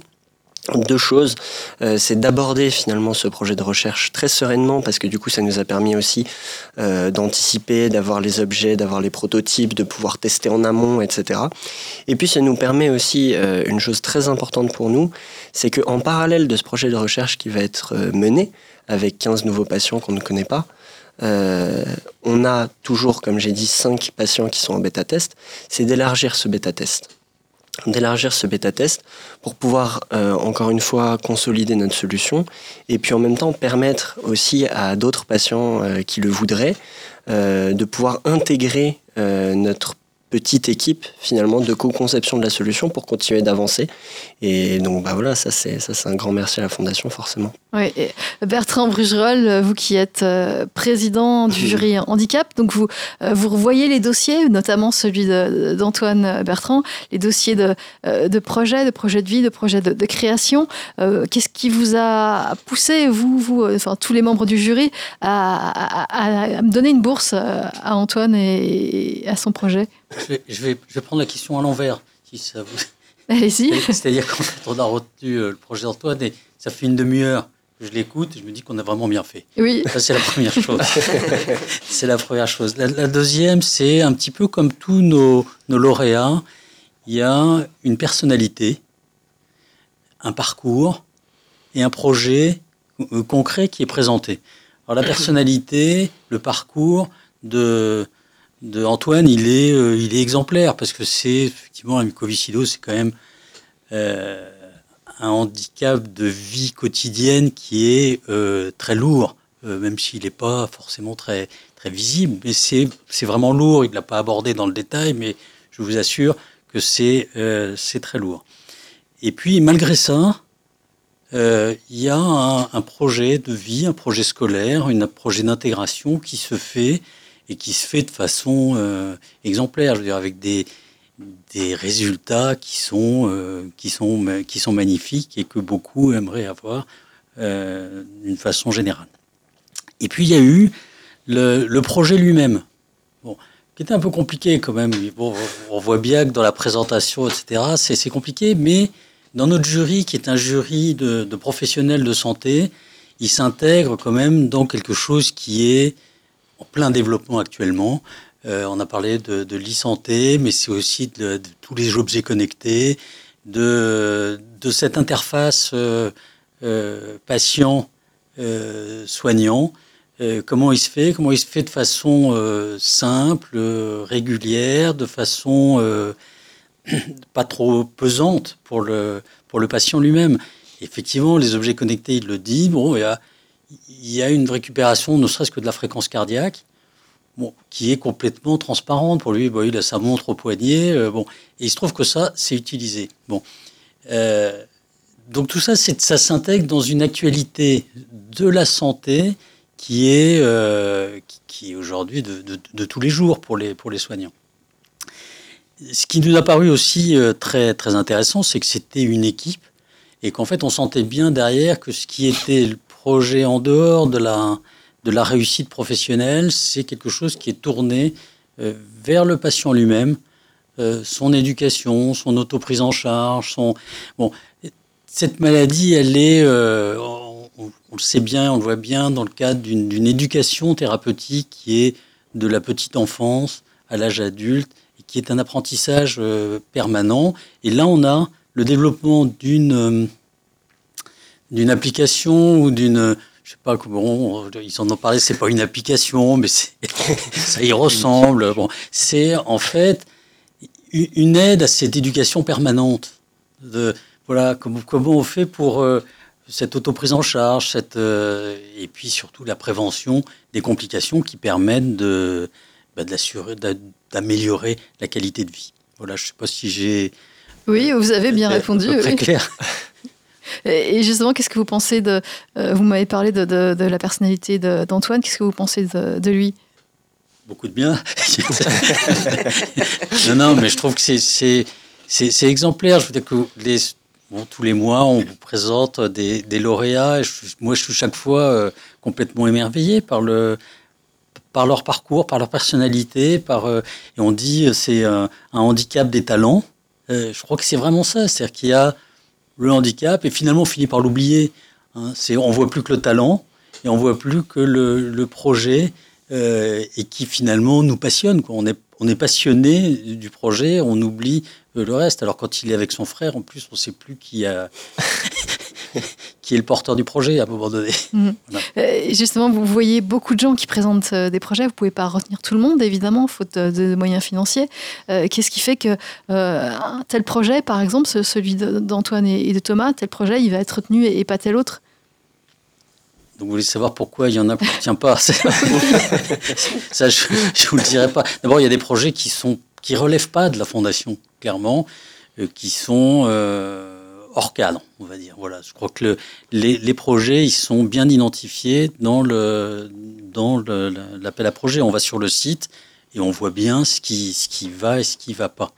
deux choses. Euh, c'est d'aborder finalement ce projet de recherche très sereinement parce que du coup ça nous a permis aussi euh, d'anticiper, d'avoir les objets, d'avoir les prototypes, de pouvoir tester en amont, etc. Et puis ça nous permet aussi euh, une chose très importante pour nous, c'est qu'en parallèle de ce projet de recherche qui va être mené avec 15 nouveaux patients qu'on ne connaît pas, on a toujours, comme j'ai dit, 5 patients qui sont en bêta-test, c'est d'élargir ce bêta-test d'élargir ce bêta-test pour pouvoir, euh, encore une fois, consolider notre solution et puis en même temps permettre aussi à d'autres patients euh, qui le voudraient euh, de pouvoir intégrer notre petite équipe finalement de co-conception de la solution pour continuer d'avancer. Et donc bah voilà, ça c'est ça c'est un grand merci à la fondation forcément. Oui, Bertrand Brugerol, vous qui êtes euh, président du jury handicap, donc vous euh, vous revoyez les dossiers, notamment celui d'Antoine Bertrand, les dossiers de, euh, de projets, de projets de vie, de projets de, création. Qu'est-ce qui vous a poussé, vous, vous, enfin tous les membres du jury, à, à, à donner une bourse à Antoine et à son projet? Je vais, je vais, prendre la question à l'envers, si ça vous. Allez-y. C'est-à-dire qu'en fait, on a retenu euh, le projet d'Antoine et ça fait une demi-heure que je l'écoute et je me dis qu'on a vraiment bien fait. Oui. Ça, c'est la première chose. c'est la première chose. La, deuxième, c'est un petit peu comme tous nos, nos lauréats, il y a une personnalité, un parcours et un projet euh, concret qui est présenté. Alors la personnalité, le parcours de de Antoine, il est, euh, il est exemplaire parce que c'est effectivement la mucoviscidose, c'est quand même euh, un handicap de vie quotidienne qui est euh, très lourd, même s'il n'est pas forcément très, très visible. Mais c'est, vraiment lourd. Il ne l'a pas abordé dans le détail, mais je vous assure que c'est, très lourd. Et puis, malgré ça, il y a un, projet de vie, un projet scolaire, un projet d'intégration qui se fait et qui se fait de façon euh, exemplaire, je veux dire, avec des, des résultats qui sont, euh, qui, sont, qui sont magnifiques et que beaucoup aimeraient avoir euh, d'une façon générale. Et puis il y a eu le, le projet lui-même, bon, qui était un peu compliqué quand même. Bon, on voit bien que dans la présentation, etc., c'est compliqué, mais dans notre jury, qui est un jury de, de professionnels de santé, il s'intègre quand même dans quelque chose qui est plein développement actuellement. Euh, on a parlé de, de l'e-santé, mais c'est aussi de, tous les objets connectés, de, de cette interface euh, euh patient-soignant comment il se fait? Comment il se fait de façon simple, régulière, de façon pas trop pesante pour le, pour le patient lui-même? Effectivement, les objets connectés, il le dit, bon, il y a, il y a une récupération, ne serait-ce que de la fréquence cardiaque, bon, qui est complètement transparente. Pour lui, bon, il a sa montre au poignet, euh, bon, et il se trouve que ça, c'est utilisé. Bon. Euh, donc tout ça, ça s'intègre dans une actualité de la santé qui est, euh, qui, est aujourd'hui de, de, de, tous les jours pour les, pour les soignants. Ce qui nous a paru aussi très, très intéressant, c'est que c'était une équipe et qu'en fait on sentait bien derrière que ce qui était projet en dehors de la, de la réussite professionnelle, c'est quelque chose qui est tourné euh, vers le patient lui-même, euh, son éducation, son auto-prise en charge, son... Bon, cette maladie, elle est, on, on, le sait bien, on le voit bien dans le cadre d'une éducation thérapeutique qui est de la petite enfance à l'âge adulte qui est un apprentissage euh, permanent. Et là, on a le développement d'une euh, d'une application ou d'une je sais pas comment ils en ont parlé c'est pas une application mais ça y ressemble bon c'est en fait une aide à cette éducation permanente de voilà comment, comment on fait pour euh, cette auto-prise en charge cette et puis surtout la prévention des complications qui permettent de bah, d'assurer d'améliorer la qualité de vie. Voilà, je ne sais pas si j'ai. Oui, vous avez bien répondu. Très clair. Et justement, qu'est-ce que vous pensez de. Euh, vous m'avez parlé de, la personnalité d'Antoine, qu'est-ce que vous pensez de, lui? Beaucoup de bien. non, non, mais je trouve que c'est exemplaire. Je veux dire que tous les mois, on vous présente des, lauréats. Et moi, je suis chaque fois euh, complètement émerveillé par le, par leur parcours, par leur personnalité, par euh, et on dit c'est un, handicap des talents. Je crois que c'est vraiment ça, c'est-à-dire qu'il y a le handicap et finalement on finit par l'oublier. Hein. c'est on voit plus que le talent et on voit plus que le, projet et qui finalement nous passionne. On est on est passionné du projet, on oublie le reste. Alors quand il est avec son frère, en plus, on ne sait plus qui a qui est le porteur du projet à un moment donné. Mhm. Euh, justement, vous voyez beaucoup de gens qui présentent euh, des projets. Vous ne pouvez pas retenir tout le monde, évidemment, faute de, moyens financiers. Euh, qu'est-ce qui fait que tel projet, par exemple, celui d'Antoine et de Thomas, tel projet, il va être retenu et, pas tel autre? Donc vous voulez savoir pourquoi il y en a qui ne retient pas Ça, je ne vous le dirai pas. D'abord, il y a des projets qui sont qui relèvent pas de la fondation, clairement, qui sont hors cadre, on va dire. Voilà, je crois que les, projets, ils sont bien identifiés dans le dans l'appel à projet. On va sur le site et on voit bien ce qui ce qui va et ce qui va pas.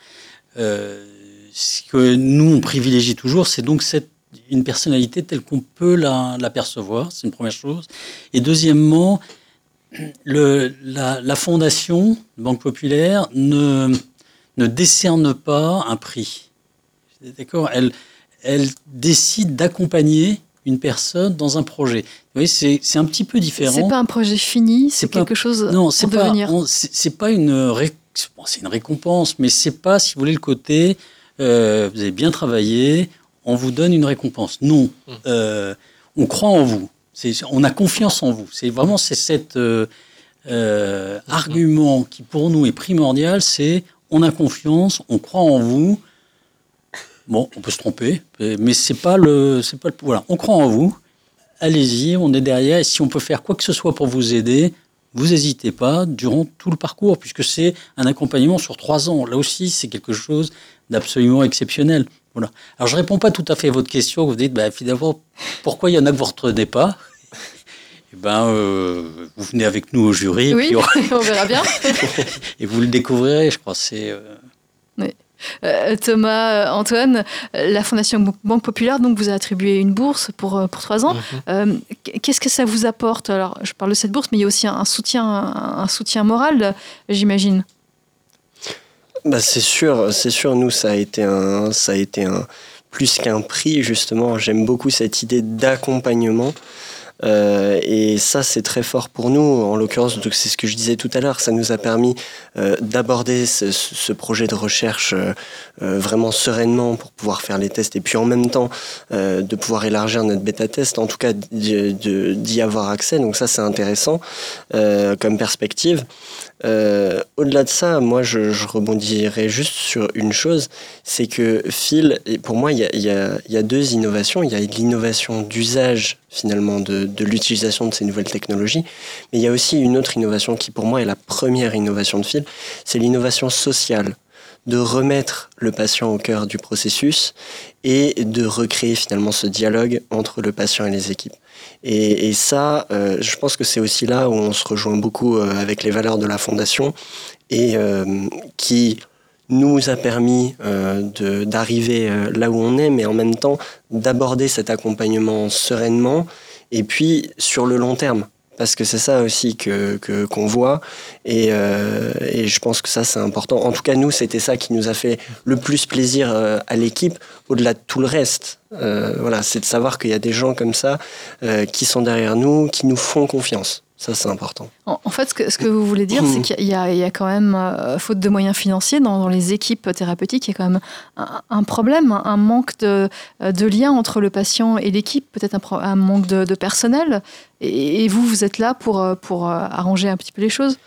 Euh, ce que nous on privilégie toujours, c'est donc cette une personnalité telle qu'on peut la, percevoir, c'est une première chose. Et deuxièmement, la, la, fondation Banque Populaire ne, ne décerne pas un prix. D'accord? Elle, elle décide d'accompagner une personne dans un projet. Oui, c'est un petit peu différent. C'est pas un projet fini, c'est quelque chose non, c'est pas, C'est pas une c'est une récompense, mais c'est pas, si vous voulez, le côté euh, vous avez bien travaillé, on vous donne une récompense. Non, mmh. euh, on croit en vous. On a confiance en vous. C'est vraiment c'est cet euh, argument qui pour nous est primordial. C'est on a confiance, on croit en vous. Bon, on peut se tromper, mais c'est pas le, c'est pas le, voilà. On croit en vous. Allez-y, on est derrière. Et si on peut faire quoi que ce soit pour vous aider, vous n'hésitez pas durant tout le parcours, puisque c'est un accompagnement sur trois ans. Là aussi, c'est quelque chose d'absolument exceptionnel. Voilà. Alors, je réponds pas tout à fait à votre question. Vous dites, bah, finalement, pourquoi il y en a que vous ne retenez pas? Eh ben, euh, vous venez avec nous au jury. Oui, et puis on... verra bien. et vous le découvrirez, je crois. C'est. Euh, oui. Euh, Thomas, euh, Antoine, euh, la Fondation Banque Populaire donc, vous a attribué une bourse pour, pour trois ans. Mhm. Qu'est-ce que ça vous apporte? Alors, je parle de cette bourse, mais il y a aussi un soutien, un soutien moral, j'imagine. Bah, c'est sûr, c'est sûr. Nous, ça a été un, ça a été un plus qu'un prix justement. J'aime beaucoup cette idée d'accompagnement. Euh, et ça, c'est très fort pour nous. En l'occurrence, c'est ce que je disais tout à l'heure. Ça nous a permis euh, d'aborder ce, ce, projet de recherche euh, vraiment sereinement pour pouvoir faire les tests et puis en même temps de pouvoir élargir notre bêta-test, en tout cas d'y avoir accès. Donc ça, c'est intéressant comme perspective. Euh, au-delà de ça, moi, je, je, rebondirais juste sur une chose, c'est que Phil, pour moi, il y a, deux innovations. Il y a l'innovation d'usage, finalement, de, de l'utilisation de ces nouvelles technologies, mais il y a aussi une autre innovation qui, pour moi, est la première innovation de Phil, c'est l'innovation sociale de remettre le patient au cœur du processus et de recréer finalement ce dialogue entre le patient et les équipes. Et, et ça, euh, je pense que c'est aussi là où on se rejoint beaucoup euh, avec les valeurs de la fondation et euh, qui nous a permis euh, d'arriver là où on est, mais en même temps d'aborder cet accompagnement sereinement et puis sur le long terme parce que c'est ça aussi que qu'on voit et, euh, et, je pense que ça c'est important. En tout cas nous c'était ça qui nous a fait le plus plaisir euh, à l'équipe au-delà de tout le reste. Euh, voilà, c'est de savoir qu'il y a des gens comme ça euh, qui sont derrière nous, qui nous font confiance. Ça, c'est important. En, fait, ce que, ce que vous voulez dire, c'est qu'il y, y, a quand même, euh, faute de moyens financiers, dans, dans, les équipes thérapeutiques, il y a quand même un, un problème, un manque de, de, lien entre le patient et l'équipe, peut-être un, un, manque de, de personnel. Et, et, vous, vous êtes là pour, pour arranger un petit peu les choses?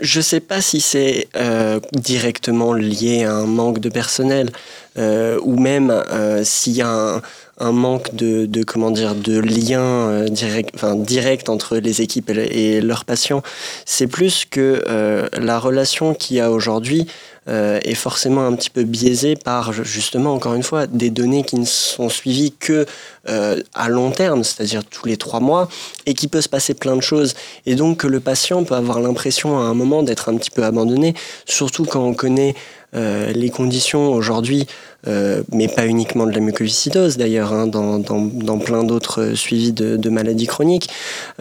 Je ne sais pas si c'est euh, directement lié à un manque de personnel euh, ou même euh, s'il y a un, un manque de, de, comment dire de lien euh, direct, enfin, direct entre les équipes et, leurs patients. C'est plus que euh, la relation qu'il y a aujourd'hui euh, est forcément un petit peu biaisée par justement encore une fois des données qui ne sont suivies que euh, à long terme, c'est-à-dire tous les trois mois, et qui peut se passer plein de choses. Et donc que le patient peut avoir l'impression à un moment d'être un petit peu abandonné, surtout quand on connaît euh, les conditions aujourd'hui, euh, mais pas uniquement de la mucoviscidose d'ailleurs, hein, dans, dans, plein d'autres suivis de, maladies chroniques,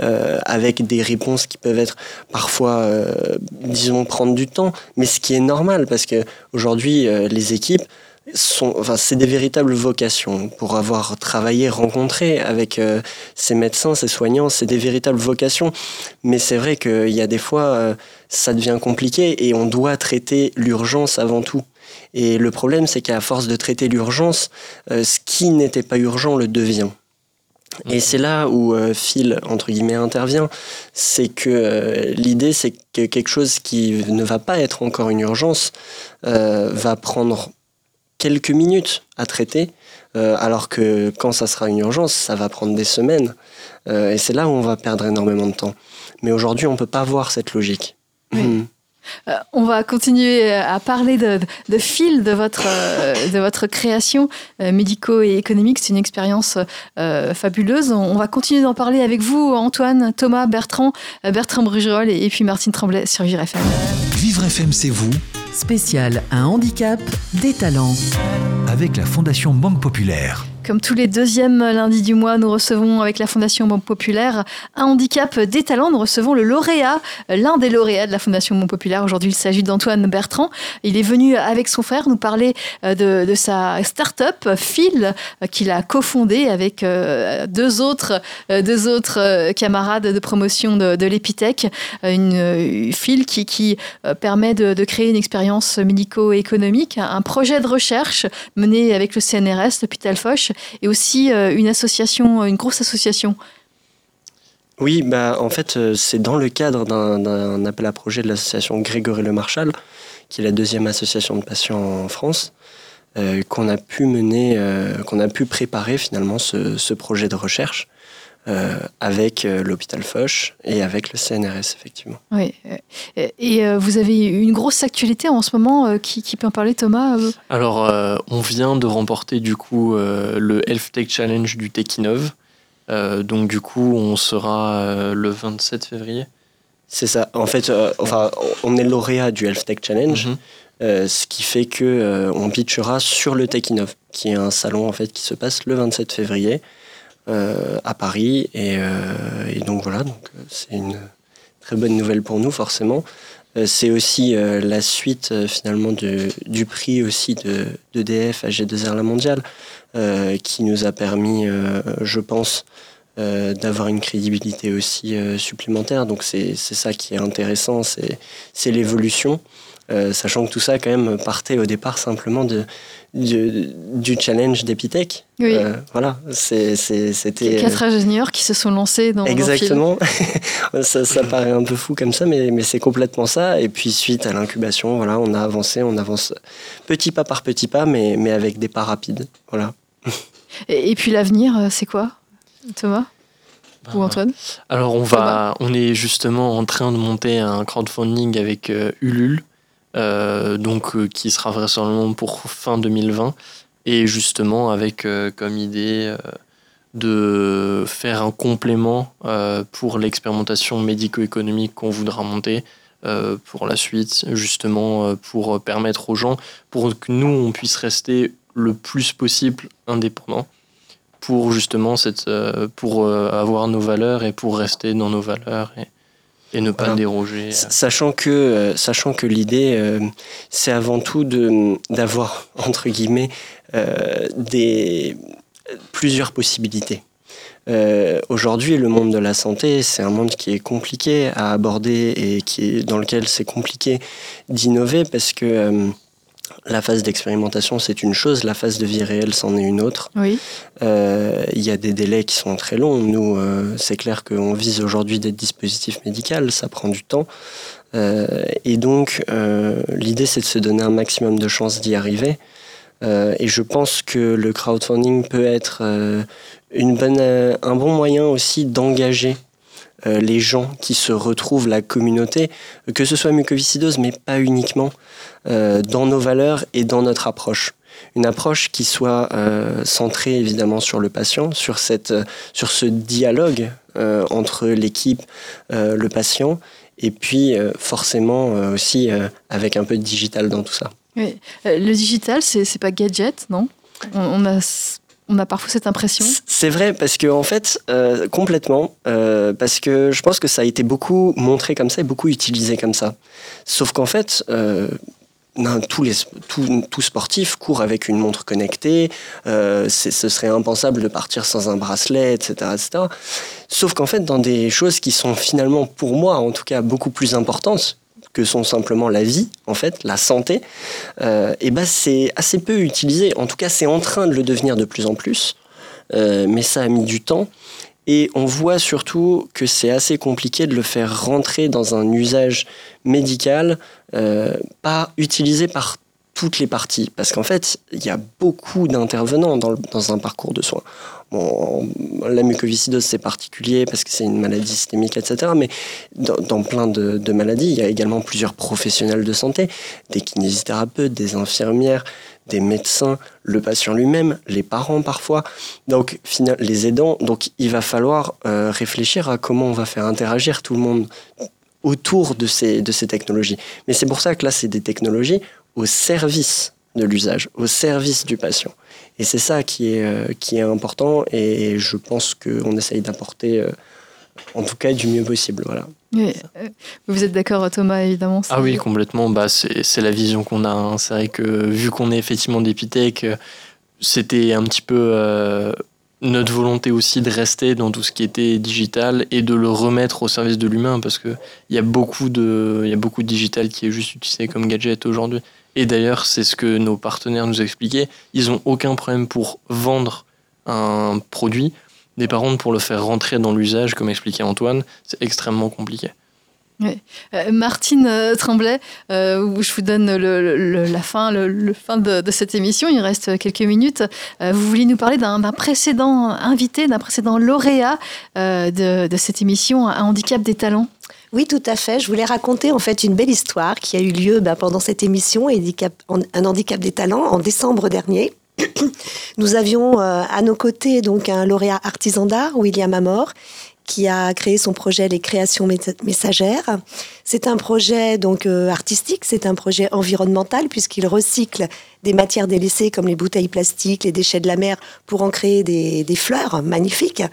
euh, avec des réponses qui peuvent être parfois, euh, disons, prendre du temps, mais ce qui est normal parce que aujourd'hui euh, les équipes sont, enfin, c'est des véritables vocations. Pour avoir travaillé, rencontré avec euh, ces médecins, ces soignants, c'est des véritables vocations. Mais c'est vrai qu'il y a des fois, euh, ça devient compliqué et on doit traiter l'urgence avant tout. Et le problème, c'est qu'à force de traiter l'urgence, euh, ce qui n'était pas urgent le devient. Et c'est là où euh, Phil, entre guillemets, intervient. C'est que euh, l'idée, c'est que quelque chose qui ne va pas être encore une urgence euh, va prendre quelques minutes à traiter, alors que quand ça sera une urgence, ça va prendre des semaines. Et c'est là où on va perdre énormément de temps. Mais aujourd'hui, on ne peut pas voir cette logique. Oui. Mmh. Euh, on va continuer à parler de, de fil de votre, euh, de votre création euh, médico et économique. C'est une expérience euh, fabuleuse. On, va continuer d'en parler avec vous, Antoine, Thomas, Bertrand, Bertrand Brugerol et, et, puis Martine Tremblay sur Vivre FM. Vivre FM, c'est vous. Spécial Un handicap, des talents. Avec la Fondation Banque Populaire. Comme tous les deuxièmes lundis du mois, nous recevons avec la Fondation Banque Populaire un handicap des talents. Nous recevons le lauréat, l'un des lauréats de la Fondation Banque Populaire. Aujourd'hui, il s'agit d'Antoine Bertrand. Il est venu avec son frère nous parler de, de sa start-up, Phil, qu'il a cofondé avec deux autres, deux autres camarades de promotion de, de l'Epitech. Une Phil qui, qui permet de, de créer une expérience médico-économique, un projet de recherche avec le CNRS, l'hôpital Foch, et aussi euh, une association, une grosse association. Oui, bah, en fait, euh, c'est dans le cadre d'un appel à projet de l'association Grégory Le Marchal, qui est la deuxième association de patients en France, euh, qu'on a pu mener, euh, qu'on a pu préparer finalement ce projet de recherche. Euh, avec euh, l'hôpital Foch et avec le CNRS, effectivement. Oui. Et euh, vous avez une grosse actualité en ce moment euh, qui, qui, peut en parler, Thomas Alors, euh, on vient de remporter du coup euh, le Health Tech Challenge du Techinov. donc, du coup, on sera le 27 février. C'est ça. En fait, enfin, on est lauréat du Health Tech Challenge. Mm -hmm. ce qui fait que on pitchera sur le Techinov, qui est un salon en fait qui se passe le 27 février. Euh, à Paris. Et, euh, et, donc voilà, donc c'est une très bonne nouvelle pour nous forcément. Euh, c'est aussi la suite finalement du prix aussi de d'EDF à G2R La Mondiale qui nous a permis, je pense, d'avoir une crédibilité aussi supplémentaire. Donc c'est ça qui est intéressant, c'est l'évolution. Sachant que tout ça quand même partait au départ simplement de, du, challenge d'Epitech. Oui. voilà, c'était... Quatre ingénieurs qui se sont lancés dans Exactement. ça, ça, paraît un peu fou comme ça, mais, mais c'est complètement ça. Et puis suite à l'incubation, voilà, on a avancé, on avance petit pas par petit pas, mais, mais avec des pas rapides. Voilà. Et, puis l'avenir, euh, c'est quoi, Thomas Ou bah, Antoine Alors on va, on est justement en train de monter un crowdfunding avec euh, Ulule, euh, donc qui sera vraisemblablement pour fin 2020, et justement avec comme idée de faire un complément pour l'expérimentation médico-économique qu'on voudra monter. pour la suite, justement pour permettre aux gens, pour que nous, on puisse rester le plus possible indépendant pour justement cette, euh, pour euh, avoir nos valeurs et pour rester dans nos valeurs et ne pas déroger. Sachant que, euh, sachant que l'idée, c'est avant tout d'avoir, entre guillemets, des, plusieurs possibilités. Aujourd'hui, le monde de la santé, c'est un monde qui est compliqué à aborder et qui est, dans lequel c'est compliqué d'innover parce que la phase d'expérimentation, c'est une chose, la phase de vie réelle, c'en est une autre. Oui. Euh, il y a des délais qui sont très longs. Nous, euh, c'est clair qu'on vise aujourd'hui des dispositifs médicaux, ça prend du temps. Euh, et donc, l'idée, c'est de se donner un maximum de chances d'y arriver. et je pense que le crowdfunding peut être une bonne, un bon moyen aussi d'engager les gens qui se retrouvent, la communauté, que ce soit mucoviscidose, mais pas uniquement. Euh, dans nos valeurs et dans notre approche. Une approche qui soit euh, centrée évidemment sur le patient, sur, cette, euh, sur ce dialogue entre l'équipe, le patient, et puis forcément aussi avec un peu de digital dans tout ça. Oui. le digital, c'est pas gadget, non? On, a on a parfois cette impression. C'est vrai, parce que en fait, complètement, parce que je pense que ça a été beaucoup montré comme ça et beaucoup utilisé comme ça. Sauf qu'en fait, tous les tout, sportif court avec une montre connectée. Euh, ce serait impensable de partir sans un bracelet, etc., etc. Sauf qu'en fait, dans des choses qui sont finalement, pour moi, en tout cas, beaucoup plus importantes que sont simplement la vie, en fait, la santé, euh, et ben c'est assez peu utilisé. En tout cas, c'est en train de le devenir de plus en plus, euh, mais ça a mis du temps. Et on voit surtout que c'est assez compliqué de le faire rentrer dans un usage médical, euh, pas utilisé par toutes les parties. Parce qu'en fait, il y a beaucoup d'intervenants dans, dans, un parcours de soins. Bon, la mucoviscidose, c'est particulier parce que c'est une maladie systémique, etc. Mais dans, plein de, de, maladies, il y a également plusieurs professionnels de santé, des kinésithérapeutes, des infirmières, des médecins, le patient lui-même, les parents parfois, donc les aidants. Donc il va falloir euh, réfléchir à comment on va faire interagir tout le monde autour de ces, de ces technologies. Mais c'est pour ça que là, c'est des technologies au service de l'usage, au service du patient. Et c'est ça qui est, euh, qui est important et je pense qu'on essaye d'apporter, euh, en tout cas, du mieux possible. Voilà. Euh, vous êtes d'accord, Thomas, évidemment Ah oui, complètement. Bah, c'est la vision qu'on a. Hein. C'est vrai que vu qu'on est effectivement d'Epitech, euh, c'était un petit peu euh, notre volonté aussi de rester dans tout ce qui était digital et de le remettre au service de l'humain parce qu'il y, a beaucoup de, y a beaucoup de digital qui est juste utilisé comme gadget aujourd'hui. Et d'ailleurs, c'est ce que nos partenaires nous expliquaient. Ils n'ont aucun problème pour vendre un produit des parents pour le faire rentrer dans l'usage, comme expliquait Antoine, c'est extrêmement compliqué. Euh, Martine euh, Tremblay, euh, je vous donne la fin, de, cette émission. Il reste quelques minutes. vous vouliez nous parler d'un précédent invité, d'un précédent lauréat de, cette émission, Un handicap des talents? Oui, tout à fait. Je voulais raconter en fait une belle histoire qui a eu lieu bah, pendant cette émission, Un handicap des talents, en décembre dernier. Nous avions euh, à nos côtés donc un lauréat artisan d'art, William Amor, qui a créé son projet Les créations messagères. C'est un projet donc euh, artistique, c'est un projet environnemental puisqu'il recycle des matières délaissées comme les bouteilles plastiques, les déchets de la mer pour en créer des, fleurs magnifiques.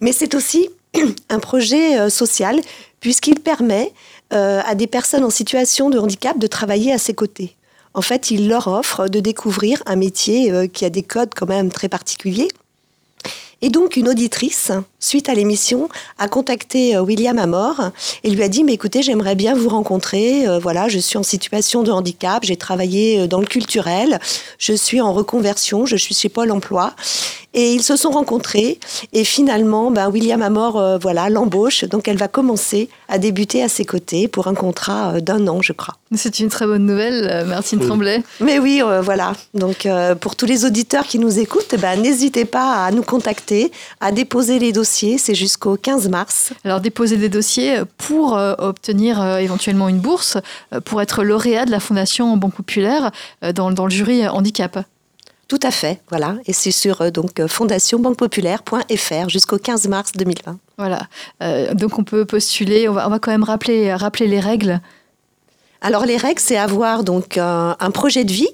Mais c'est aussi un projet euh, social puisqu'il permet à des personnes en situation de handicap de travailler à ses côtés en fait, il leur offre de découvrir un métier euh, qui a des codes quand même très particuliers. Et donc, une auditrice suite à l'émission, a contacté William Amor et lui a dit, mais écoutez, j'aimerais bien vous rencontrer. voilà, je suis en situation de handicap, j'ai travaillé dans le culturel, je suis en reconversion, je suis chez Pôle Emploi. Et ils se sont rencontrés et finalement, ben, William Amor, euh, voilà, l'embauche. Donc elle va commencer à débuter à ses côtés pour un contrat euh, d'un an, je crois. C'est une très bonne nouvelle, euh, Martine Tremblay. Mais oui, voilà. Donc pour tous les auditeurs qui nous écoutent, ben, n'hésitez pas à nous contacter, à déposer les dossiers. C'est jusqu'au 15 mars. Alors déposer des dossiers pour obtenir éventuellement une bourse, pour être lauréat de la Fondation Banque Populaire dans, dans le jury handicap. Tout à fait, voilà. Et c'est sur euh, donc euh, fondationbanquepopulaire.fr jusqu'au 15 mars 2020. Voilà. Euh, donc on peut postuler. On va, on va quand même rappeler, rappeler les règles. Alors les règles, c'est avoir donc un projet de vie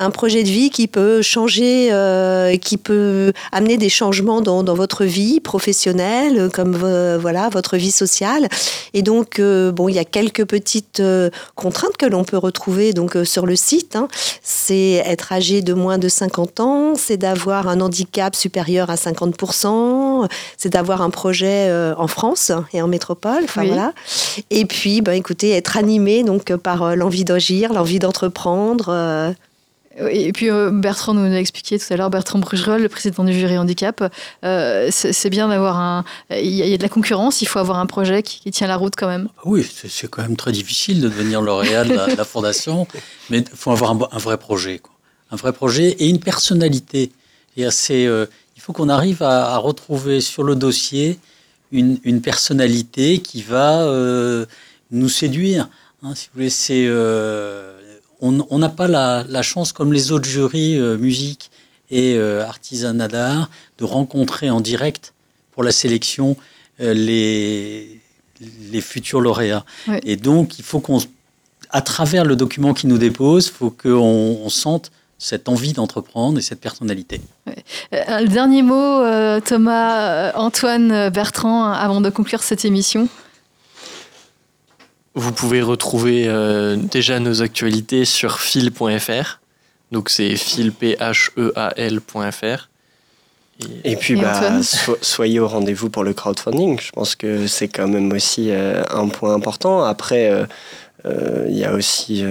un projet de vie qui peut changer, euh, qui peut amener des changements dans, dans votre vie professionnelle, comme voilà votre vie sociale. Et donc euh, bon, il y a quelques petites euh, contraintes que l'on peut retrouver donc sur le site. Hein. C'est être âgé de moins de 50 ans, c'est d'avoir un handicap supérieur à 50% c'est d'avoir un projet en France et en métropole. Enfin voilà. Et puis, ben, écoutez, être animé donc par l'envie d'agir, l'envie d'entreprendre. Et puis euh, Bertrand nous a expliqué tout à l'heure, Bertrand Brugerol, le président du jury handicap, euh, c'est bien d'avoir un... Il y, a de la concurrence, il faut avoir un projet qui, tient la route quand même. Oui, c'est quand même très difficile de devenir lauréat de la, fondation, mais il faut avoir un, vrai projet. Un vrai projet et une personnalité. Et assez, euh, il faut qu'on arrive à, retrouver sur le dossier une, une personnalité qui va nous séduire. Hein, si vous voulez, on n'a pas la, chance, comme les autres jurys euh, musique et euh, artisanat d'art, de rencontrer en direct pour la sélection euh, les, les futurs lauréats. Et donc, il faut qu'on, à travers le document qui nous dépose, il faut qu'on sente cette envie d'entreprendre et cette personnalité. Le dernier mot, Thomas, Antoine, Bertrand, avant de conclure cette émission vous pouvez retrouver euh, déjà nos actualités sur fil.fr. Donc c'est fil p h e a l.fr. Et, puis bah, soyez au rendez-vous pour le crowdfunding. Je pense que c'est quand même aussi euh, un point important. Après, euh, il y a aussi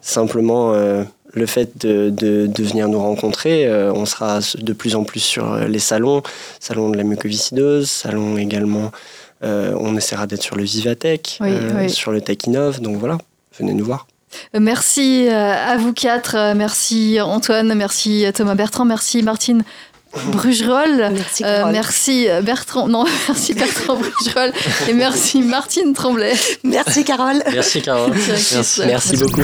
simplement le fait de, de, de, venir nous rencontrer. on sera de plus en plus sur les salons, salon de la mucoviscidose, salon également euh, on essaiera d'être sur le Vivatech, euh, sur le Tech Donc voilà, venez nous voir. Euh, merci à vous quatre. Merci Antoine, merci Thomas Bertrand, merci Martine. Brugerolles. Merci, merci Bertrand. Non, merci Bertrand Brugerolles et merci Martine Tremblay. Merci Carole. Merci Carole. merci, merci beaucoup.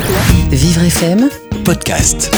Vivre FM podcast.